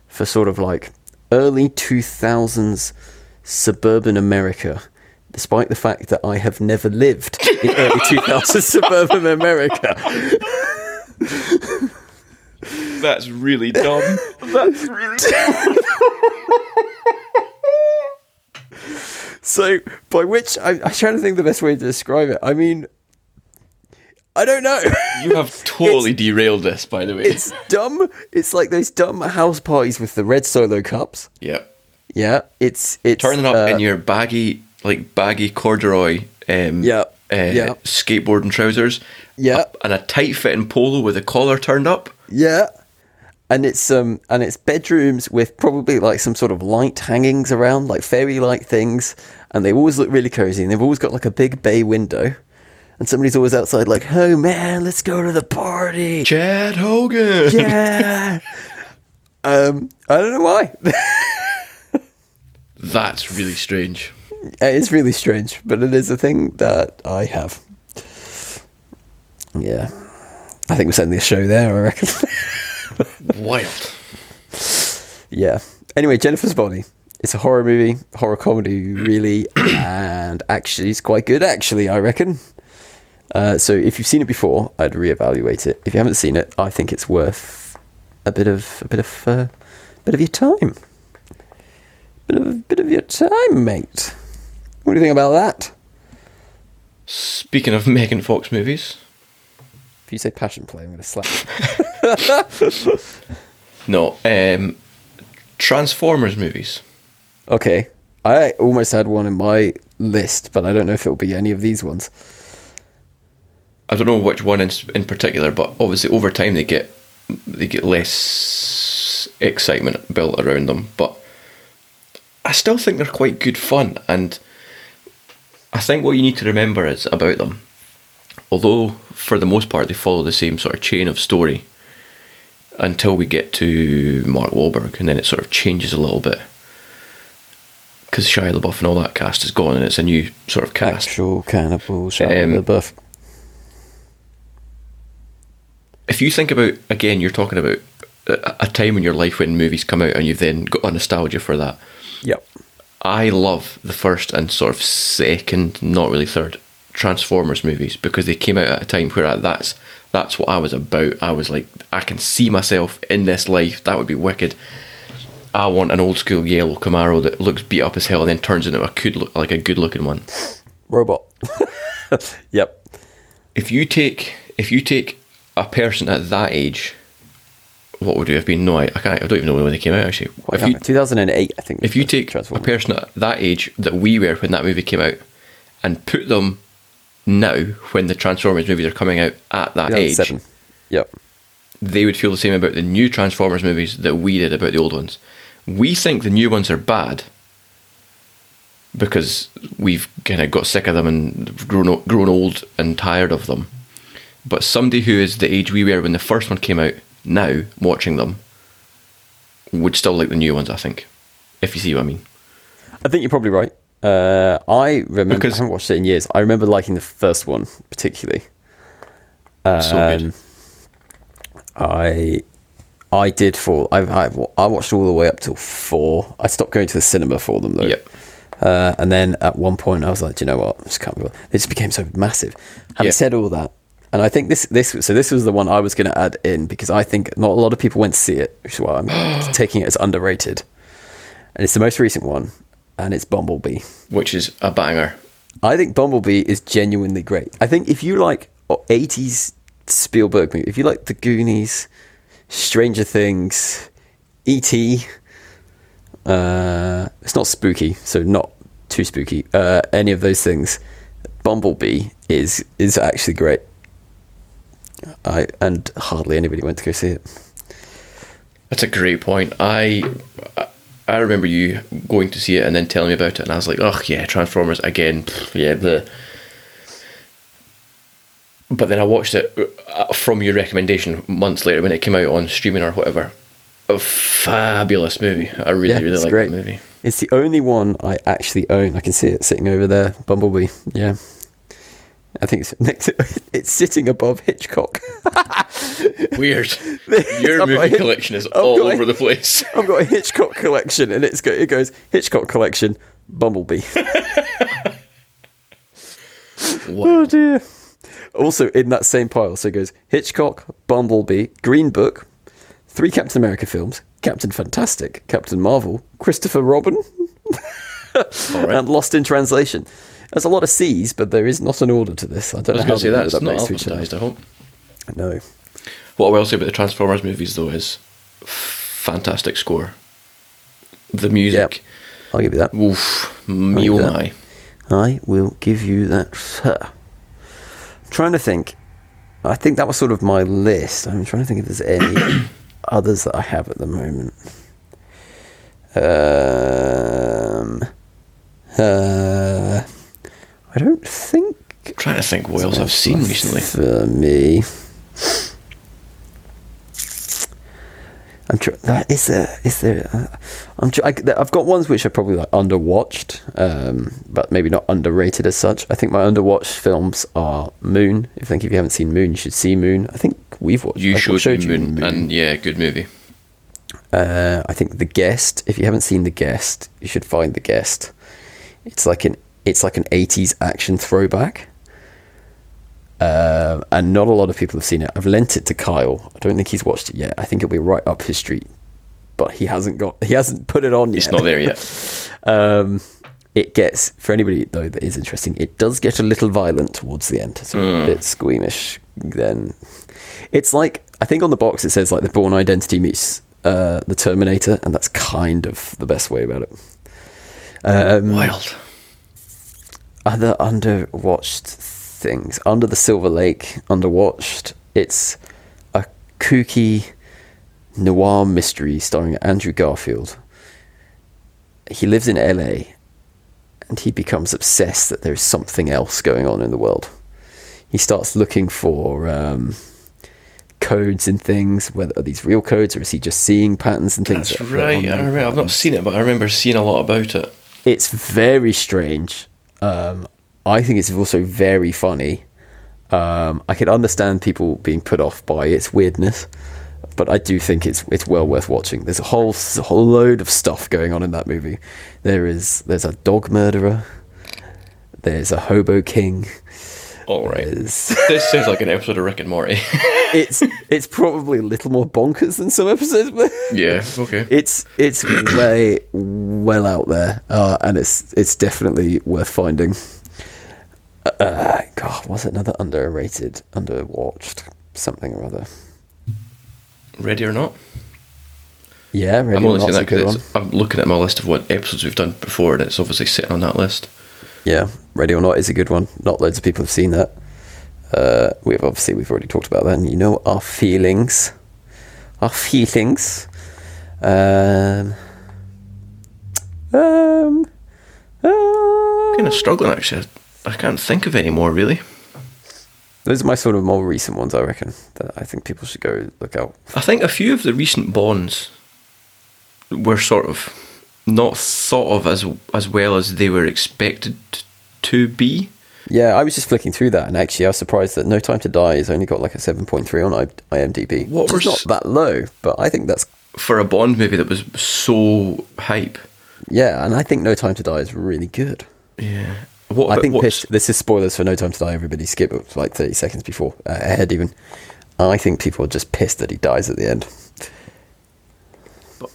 for sort of like early 2000s suburban America, despite the fact that I have never lived in early 2000s suburban America. That's really dumb. That's really. so, by which I, I'm trying to think the best way to describe it. I mean, I don't know. you have totally derailed this, by the way. it's dumb. It's like those dumb house parties with the red solo cups. yeah. Yeah, it's it's Turning up uh, in your baggy, like baggy corduroy um, Yeah, uh, yeah. skateboarding trousers. Yeah. a- And a tight fitting polo with the collar turned up. Yeah. And it's um and it's bedrooms with probably like some sort of light hangings around, like fairy light things, and they always look really cozy and they've always got like a big bay window. And somebody's always outside like, Oh man, let's go to the party. Chad Hogan. Yeah. um I don't know why. That's really strange. it is really strange, but it is a thing that I have. Yeah. I think we're sending this show there, I reckon. Wild. Yeah. Anyway, Jennifer's Body. It's a horror movie, horror comedy, really, and actually, it's quite good. Actually, I reckon. Uh, so, if you've seen it before, I'd reevaluate it. If you haven't seen it, I think it's worth a bit of a bit of uh, bit of your time. Bit of a bit of your time, mate. What do you think about that? Speaking of Megan Fox movies, If you say passion play, I'm going to slap. you. no, um, Transformers movies. Okay, I almost had one in my list, but I don't know if it'll be any of these ones. I don't know which one in, in particular, but obviously over time they get they get less excitement built around them. But I still think they're quite good fun, and I think what you need to remember is about them. Although for the most part they follow the same sort of chain of story until we get to Mark Wahlberg, and then it sort of changes a little bit because Shia LaBeouf and all that cast is gone, and it's a new sort of cast. Actual cannibal Shia Um, LaBeouf. If you think about again, you're talking about a, time in your life when movies come out and you've then got a nostalgia for that. Yep. I love the first and sort of second, not really third, Transformers movies because they came out at a time where I, that's that's what I was about. I was like, I can see myself in this life. That would be wicked. I want an old school yellow Camaro that looks beat up as hell and then turns into a good look like a good looking one. Robot. yep. If you take if you take a person at that age, what would it have been? No, I, I can't. I don't even know when they came out. Actually, if you 2008, I think. if you take a person at that age that we were when that movie came out and put them now when the Transformers movies are coming out at that age, 2007. Yep. they would feel the same about the new Transformers movies that we did about the old ones. We think the new ones are bad because we've kind of got sick of them and grown grown old and tired of them. But somebody who is the age we were when the first one came out, now watching them, would still like the new ones. I think, if you see what I mean. I think you're probably right. Uh, I remember. Because- I haven't watched it in years. I remember liking the first one particularly. so good. Um, I I did fall. I, I I watched all the way up till four. I stopped going to the cinema for them though. Yep. Uh, and then at one point, I was like, Do you know what? I just can't. Be bothered." It just became so massive. Having Yeah. said all that, and I think this this so this was the one I was going to add in because I think not a lot of people went to see it, which is why I'm taking it as underrated. And it's the most recent one, and it's Bumblebee. which is a banger. I think Bumblebee is genuinely great. I think if you like 80s Spielberg movie, if you like The Goonies, Stranger Things, E.T., uh, it's not spooky, so not too spooky, uh, any of those things, Bumblebee is is actually great. I And hardly anybody went to go see it. That's a great point. I I remember you going to see it and then telling me about it, and I was like, "Oh yeah, Transformers again." Yeah, the. But then I watched it uh, from your recommendation months later when it came out on streaming or whatever. A fabulous movie. I really, really like that movie. It's the only one I actually own. I can see it sitting over there. Bumblebee. Yeah. I think it's next. To, it's sitting above Hitchcock. Weird. Your movie Hitch- collection is I've all got a- over the place. I've got a Hitchcock collection, and it's go, it goes Hitchcock collection, Bumblebee. oh dear. Also in that same pile, so it goes Hitchcock, Bumblebee, Green Book, three Captain America films, Captain Fantastic, Captain Marvel, Christopher Robin, right. and Lost in Translation. There's a lot of C's, but there is not an order to this. I don't I was know going how to say that it's not next to each other. alphabetized. I hope. No. What I will say about the Transformers movies, though, is fantastic score. The music, I'll give you that. oof, me I'll oh give you my. I will give you that, sir. I'm trying to think. I think that was sort of my list. I'm trying to think if there's any others that I have at the moment. Um, uh, I don't think trying to think what else I've seen recently. for me. I'm tr- that is there is there uh, I'm tr- I, I've got ones which are probably like underwatched um, but maybe not underrated as such I think my underwatched films are Moon if I think if you haven't seen Moon you should see Moon I think we've watched You I showed, you Moon, and yeah, good movie. uh, I think The Guest. If you haven't seen The Guest, you should find The Guest. It's like an it's like an eighties action throwback, uh, and not a lot of people have seen it. I've lent it to Kyle. I don't think he's watched it yet. I think it'll be right up his street, but he hasn't got he hasn't put it on yet. It's not there yet. Um, it gets for anybody though that is interesting. It does get a little violent towards the end, so a bit squeamish. Then it's like I think on the box it says like the Bourne Identity meets uh, the Terminator, and that's kind of the best way about it. Um, Wild. Other underwatched things under the silver lake underwatched it's a kooky noir mystery starring andrew garfield he lives in la and he becomes obsessed that there's something else going on in the world he starts looking for um, codes and things whether are these real codes or is he just seeing patterns and things That's that right. I remember, I've not seen it, but I remember seeing a lot about it. it's very strange. Um, I think it's also very funny. Um, I can understand people being put off by its weirdness, but I do think it's it's well worth watching. There's a whole whole load of stuff going on in that movie. There is there's a dog murderer. There's a hobo king. All right. This sounds like an episode of Rick and Morty. it's it's probably a little more bonkers than some episodes, but yeah. Okay. it's it's way well out there, uh, and it's it's definitely worth finding. Uh, God, was it another underrated, underwatched something or other? Ready or not? Yeah, I'm really, only saying that because I'm looking at my list of what episodes we've done before, and it's obviously sitting on that list. Yeah, Ready or Not is a good one. Not loads of people have seen that. Uh, we've obviously we've already talked about that, and you know our feelings, our feelings. Um, um, Uh, Kind of struggling actually. I can't think of any more really. those are my sort of more recent ones, I reckon. That I think people should go look out. I think a few of the recent Bonds were sort of not thought of as as well as they were expected to be. Yeah, I was just flicking through that, and actually, I was surprised that No Time to Die has only got like a seven point three on IMDb. What is not that low, but I think that's For a Bond movie that was so hype. yeah, and I think No Time to Die is really good. Yeah. What I think this is spoilers for No Time to Die. Everybody skip it like thirty seconds before uh, ahead even. I think people are just pissed that he dies at the end. But,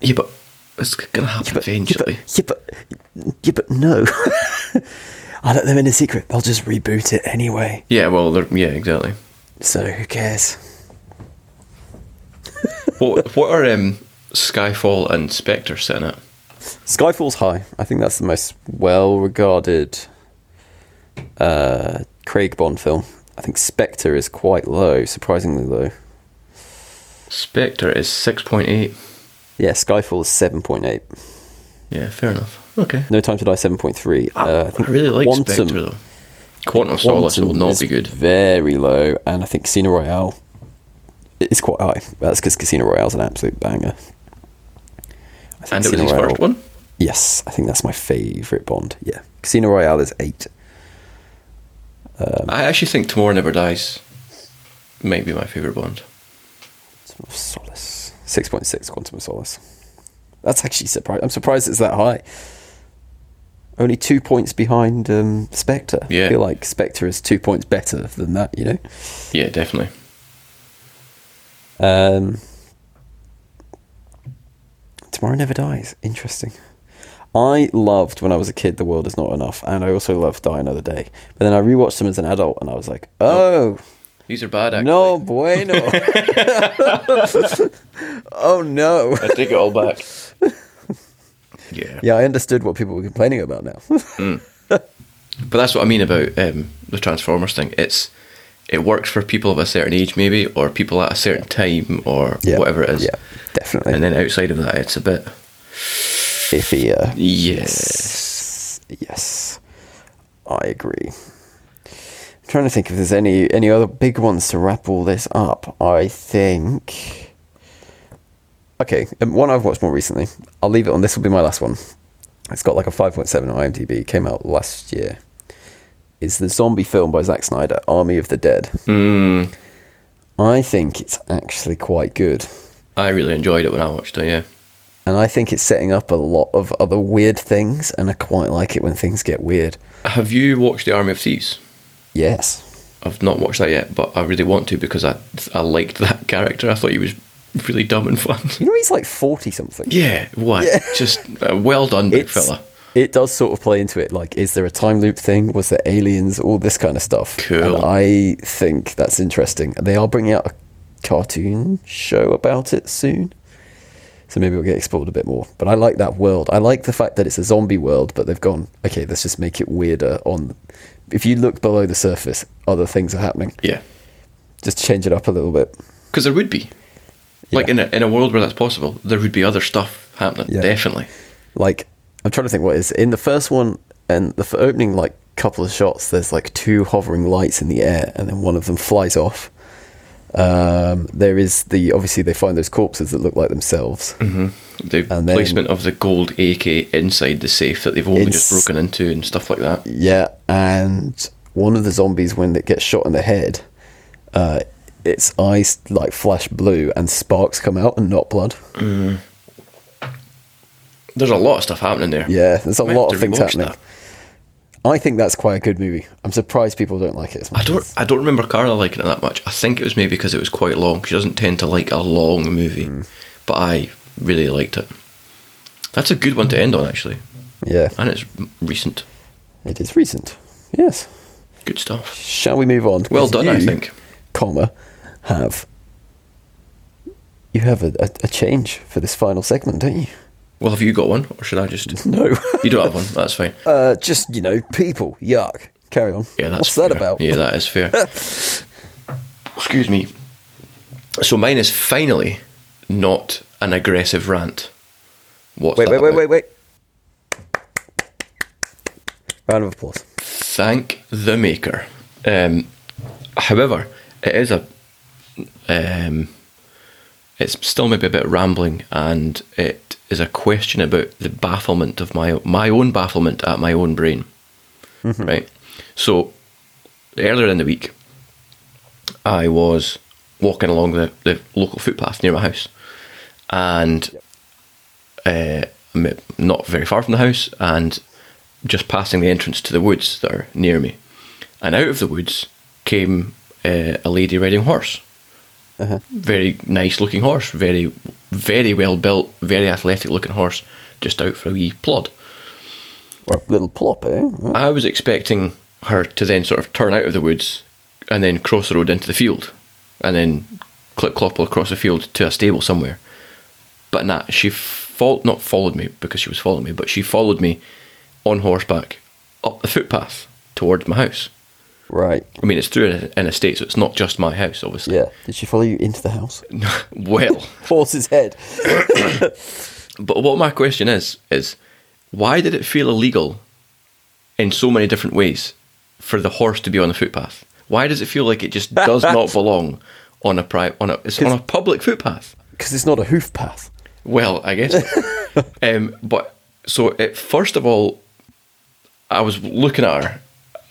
Yeah, but it's gonna happen eventually. Yeah, but, yeah, but, yeah, but no. I let them in a secret. They'll just reboot it anyway. Yeah, well, yeah, exactly. So who cares? what what are um, Skyfall and Spectre sitting at? Skyfall's high. I think that's the most well-regarded uh, Craig Bond film. I think Spectre is quite low, surprisingly low. Spectre is six point eight. Yeah, Skyfall is seven point eight. Yeah, fair enough. Okay. No Time to Die seven point three. I, Uh, I I really like Quantum, Spectre though. Quantum of Solace will not be good. Very low, and I think Casino Royale is quite high. That's because Casino Royale is an absolute banger. I think And it was his Royale- first one. Yes, I think that's my favourite Bond. Yeah, Casino Royale is eight. Um, I actually think Tomorrow Never Dies might be my favourite Bond. Quantum of Solace. 6.6 Quantum of Solace. That's actually surprised. I'm surprised it's that high. Only two points behind um, Spectre. Yeah. I feel like Spectre is two points better than that, you know? Yeah, definitely. Um, Tomorrow Never Dies. Interesting. I loved when I was a kid The World Is Not Enough, and I also loved Die Another Day. But then I rewatched them as an adult, and I was like, oh, These are bad. Actually. no bueno. oh no. I take it all back. yeah. Yeah, I understood what people were complaining about now. But that's what I mean about um, the Transformers thing. It's it works for people of a certain age, maybe, or people at a certain time, or yeah, whatever it is. Yeah, definitely. And then outside of that, it's a bit Iffier. yes. Yes, I agree. Trying to think if there's any any other big ones to wrap all this up. I think. Okay, um, one I've watched more recently. I'll leave it on. This will be my last one. It's got like a 5.7 on IMDb. It came out last year. Is the zombie film by Zack Snyder, Army of the Dead. Mm, I think it's actually quite good. I really enjoyed it when I watched it. Yeah. And I think it's setting up a lot of other weird things, and I quite like it when things get weird. Have you watched The Army of Thieves? Yes. I've not watched that yet, but I really want to because I I liked that character. I thought he was really dumb and fun. You know, he's like 40 something. Yeah, what? Yeah. Just uh, well done, big fella. it does sort of play into it. Like, is there a time loop thing? Was there aliens? All this kind of stuff. Cool. And I think that's interesting. They are bringing out a cartoon show about it soon. So maybe we'll get explored a bit more. But I like that world. I like the fact that it's a zombie world, but they've gone, okay, let's just make it weirder on. If you look below the surface, other things are happening. Yeah, Just change it up a little bit. because there would be. Like in a in a world where that's possible, there would be other stuff happening. Yeah. Definitely. like I'm trying to think what is in the first one and the opening like couple of shots. There's like two hovering lights in the air, and then one of them flies off. Um, there is the obviously they find those corpses that look like themselves. The And then- placement of the gold AK inside the safe that they've only just broken into and stuff like that. Yeah, and one of the zombies when it gets shot in the head, uh, its eyes like flash blue and sparks come out and not blood. There's a lot of stuff happening there. Yeah, there's a lot of things happening. that. I think that's quite a good movie. I'm surprised people don't like it as much. I don't. as- I don't remember Carla liking it that much. I think it was maybe because it was quite long. She doesn't tend to like a long movie, Hmm. but I really liked it. That's a good one to end on, actually, Yeah, and it's recent. it is recent. Yes. Good stuff. Shall we move on? Well done, I think. Comma, have you have a, a, a change for this final segment, don't you? Well, have you got one, or should I just? No. You don't have one. That's fine. uh, just you know, people. Yuck. Carry on. Yeah, that's What's that about? Yeah, that is fair. Excuse me. So mine is finally not an aggressive rant. What's Wait, that wait, wait, wait, wait. Round of applause. Thank the maker. Um, however, it is a. Um, it's still maybe a bit rambling, and it is a question about the bafflement of my my own bafflement at my own brain. Right. So earlier in the week, I was walking along the, the local footpath near my house, and uh, not very far from the house, and just passing the entrance to the woods that are near me. And out of the woods came uh, a lady riding a horse. Uh-huh. Very nice looking horse, very, very well built, very athletic looking horse, just out for a wee plod. Or a little plop, eh? I was expecting her to then sort of turn out of the woods and then cross the road into the field and then clip clop across the field to a stable somewhere. But nah, she fol- not followed me because she was following me, but she followed me on horseback up the footpath towards my house. Right. I mean, it's through an, estate, so it's not just my house, obviously. Yeah. Did she follow you into the house? well, Horse's head. but what my question is is why did it feel illegal in so many different ways for the horse to be on the footpath? Why does it feel like it just does not belong on a pri- on a it's on a public footpath? Because it's not a hoof path. Well, I guess. um, but so it, first of all, I was looking at her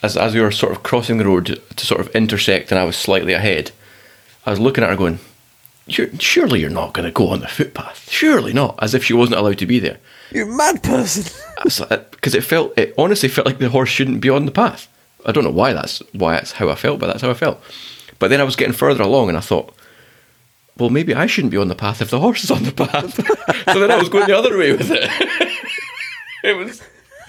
as as we were sort of crossing the road to sort of intersect, and I was slightly ahead. I was looking at her, going, you're, "Surely you're not going to go on the footpath. Surely not." As if she wasn't allowed to be there. You're mad person. Because it felt, it honestly felt like the horse shouldn't be on the path. I don't know why that's why that's how I felt, but that's how I felt. But then I was getting further along, and I thought, well, maybe I shouldn't be on the path if the horse is on the path. so then I was going the other way with it. it was.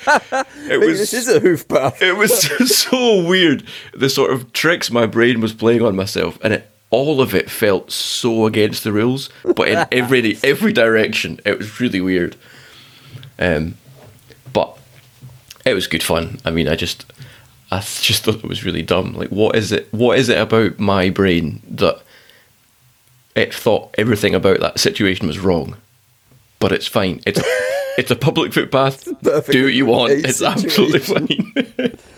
It Maybe was this is a hoof path. it was so weird the sort of tricks my brain was playing on myself and it all of it felt so against the rules but in every every direction it was really weird. Um but it was good fun. I mean i just i just thought it was really dumb. Like what is it what is it about my brain that it thought everything about that situation was wrong but it's fine. It's it's a public footpath do what you want it's absolutely fine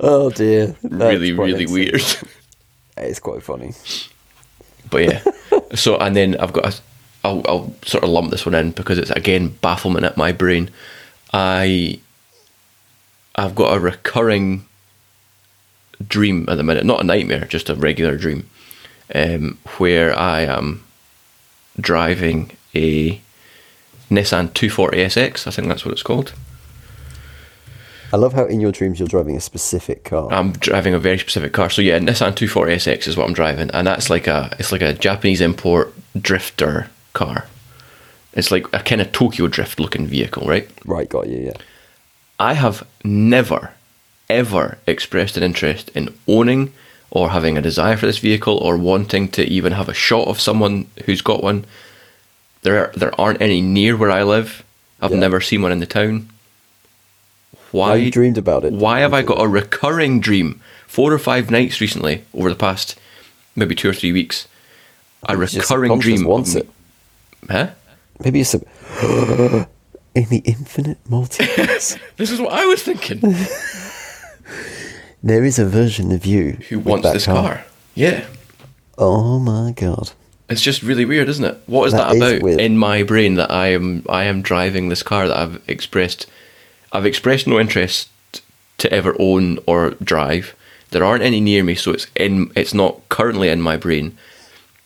Oh dear. That's really, really weird. It's quite funny. But yeah, so and then I've got a, I'll, I'll sort of lump this one in because it's again bafflement at my brain. I I've got a recurring dream at the minute, not a nightmare, just a regular dream, um, where I am driving a Nissan 240SX. I think that's what it's called. I love how in your dreams you're driving a specific car. I'm driving a very specific car. So yeah, Nissan 240SX is what I'm driving, and that's like a it's like a Japanese import drifter car. It's like a kind of Tokyo drift looking vehicle, right? right, got you, yeah. I have never, ever expressed an interest in owning or having a desire for this vehicle or wanting to even have a shot of someone who's got one. There, are, there aren't any near where I live. I've Yeah. never seen one in the town. Why you dreamed about it? Why have I got a recurring dream? Four or five nights recently, over the past maybe two or three weeks, a recurring dream. wants it. Huh? Maybe it's a in the infinite multiverse. This is what I was thinking. there is a version of you Who wants this car? Yeah. Oh my god! It's just really weird, isn't it? What is That that, is about weird. in my brain that I am I am driving this car that I've expressed I've expressed no interest to ever own or drive. There aren't any near me, so it's in it's not currently in my brain.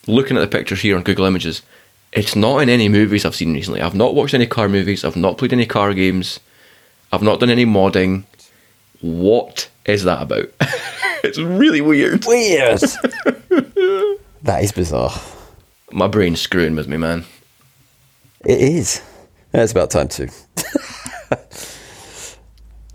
Looking at the pictures here on Google Images, it's not in any movies I've seen recently. I've not watched any car movies, I've not played any car games, I've not done any modding. What is that about? it's really weird. Weird. that is bizarre. My brain's screwing with me, man. It is. It's about time too.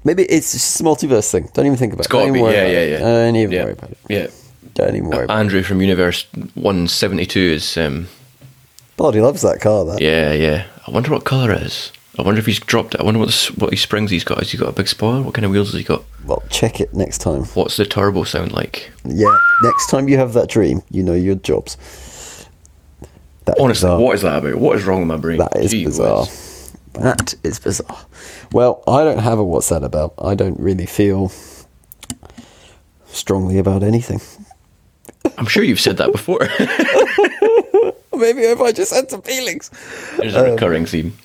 Maybe it's just a multiverse thing. Don't even think about It's it. got Don't to be. worry Yeah, about yeah, it. Don't even yeah. worry about it. Yeah. Don't even worry about Andrew from Universe 172 is, um. Bloody loves that car, that. yeah, yeah. I wonder what colour it is. I wonder if he's dropped it. I wonder what, the, what he springs he's got. Has he got a big spoiler? What kind of wheels has he got? Well, check it next time. What's the turbo sound like? Yeah, next time you have that dream, you know your jobs. That is Honestly, bizarre. what is that about? What is wrong with my brain? That is Gee bizarre. whiz. That is bizarre. Well, I don't have a what's that about. I don't really feel strongly about anything. I'm sure you've said that before. Maybe if I just had some feelings. There's a recurring um, theme.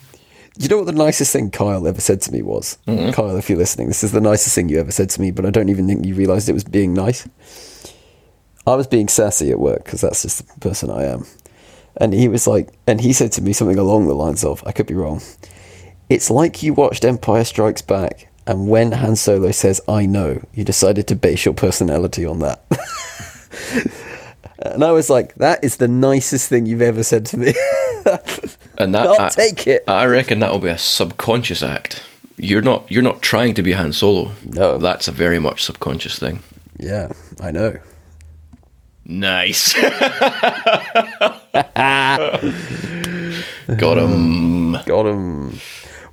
You know what the nicest thing Kyle ever said to me was? Mm-hmm. Kyle, if you're listening, this is the nicest thing you ever said to me, but I don't even think you realised it was being nice. I was being sassy at work because that's just the person I am. And he was like, and he said to me something along the lines of, I could be wrong. It's like you watched Empire Strikes Back, and when Han Solo says, I know, you decided to base your personality on that. and I was like, that is the nicest thing you've ever said to me. And that I'll I, take it. I reckon that'll be a subconscious act. You're not you're not trying to be Han Solo. No. That's a very much subconscious thing. yeah, I know. Nice. Got him. Got him.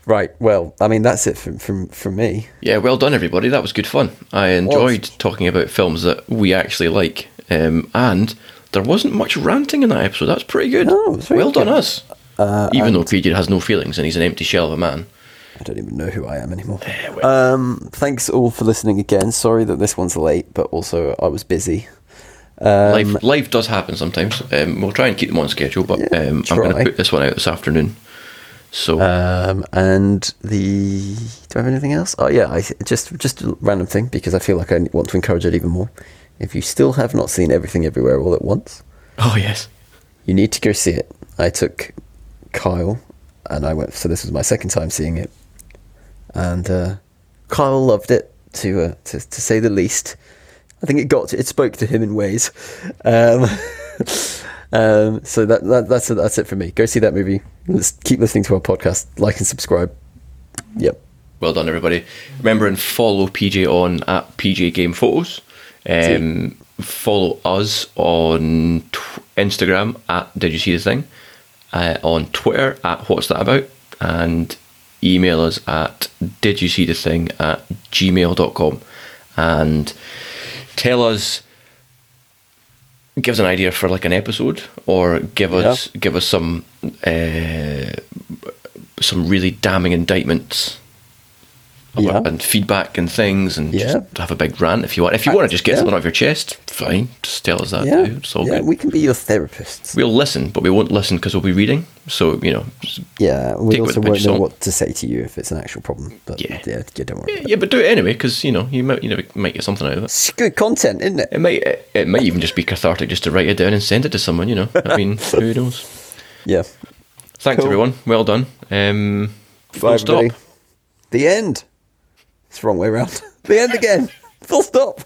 Right. Well, I mean, that's it from from from me. Yeah, well done, everybody. That was good fun. I enjoyed talking about films that we actually like, um, and there wasn't much ranting in that episode. That's pretty good. No, it was very well done, good. us. Even though PJ has no feelings and he's an empty shell of a man. I don't even know who I am anymore. well. Um, thanks all for listening again. Sorry that this one's late, but also I was busy. Um, life, life does happen sometimes. Um, we'll try and keep them on schedule, but um, I'm going to put this one out this afternoon. So Um, and the do I have anything else? Oh yeah, I just just a random thing because I feel like I want to encourage it even more. If you still have not seen everything everywhere all at once, oh yes, you need to go see it. I took Kyle, and I went. So this was my second time seeing it, and uh, Kyle loved it to, uh, to to say the least. I think it got to, it spoke to him in ways. Um, um, so that, that that's that's it for me. Go see that movie. Let's keep listening to our podcast. Like and subscribe. Yep. well done, everybody. Remember and follow PJ on at PJ Game Photos. Um, follow us on tw- Instagram at Did You See the Thing? Uh, on Twitter at What's That About? And email us at Did You See the Thing at gmail.com. And tell us give us an idea for like an episode or give us give us some uh, some really damning indictments Yeah. and feedback and things and Yeah. just have a big rant if you want if you want to just get Yeah. something off your chest fine just tell us that Yeah. too it's all yeah. good We can be your therapists. we'll listen but we won't listen because we'll be reading so you know yeah. We Take it with also won't know what to say to you if it's an actual problem. But Yeah. yeah, don't worry. yeah, but do it anyway because you know you might you know might get something out of it It's good content, isn't it? it might it, it might even just be cathartic just to write it down and send it to someone you know I mean who knows Yeah. thanks Cool. everyone well done um Bye, stop. The end. It's the wrong way around. the end again. Full stop.